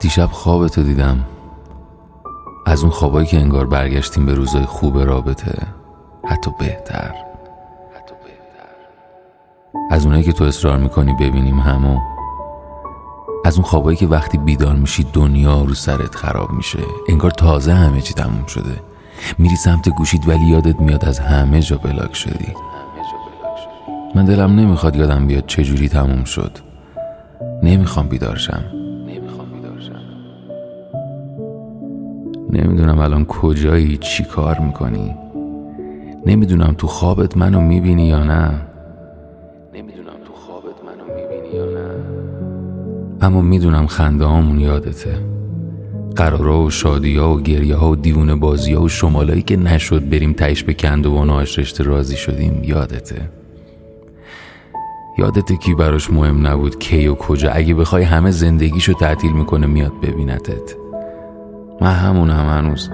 دیشب خوابتو دیدم. از اون خوابایی که انگار برگشتیم به روزای خوب رابطه حتی بهتر. از اونایی که تو اصرار می‌کنی ببینیم همو. از اون خوابایی که وقتی بیدار میشی دنیا رو سرت خراب میشه. انگار تازه همه چی تموم شده. میری سمت گوشید ولی یادت میاد از همه جا بلاک شدی. من دلم نمی‌خواد یادم بیاد چجوری تموم شد. نمی‌خوام بیدارشم نمی‌دونم الان کجایی چی کار می‌کنی؟ نمی‌دونم تو خوابت منو می‌بینی یا نه. نمی‌دونم تو خوابت منو می‌بینی یا نه. اما می‌دونم خنده هامون یادته. قرارا و شادی ها و گریه ها و دیوونه بازی ها و شمالایی که نشد بریم تیش به کند و رشته راضی شدیم یادته. یادته کی براش مهم نبود کی و کجا؟ اگه بخوای همه زندگیشو تعطیل می‌کنه میاد ببینتت. من همونم هنوز.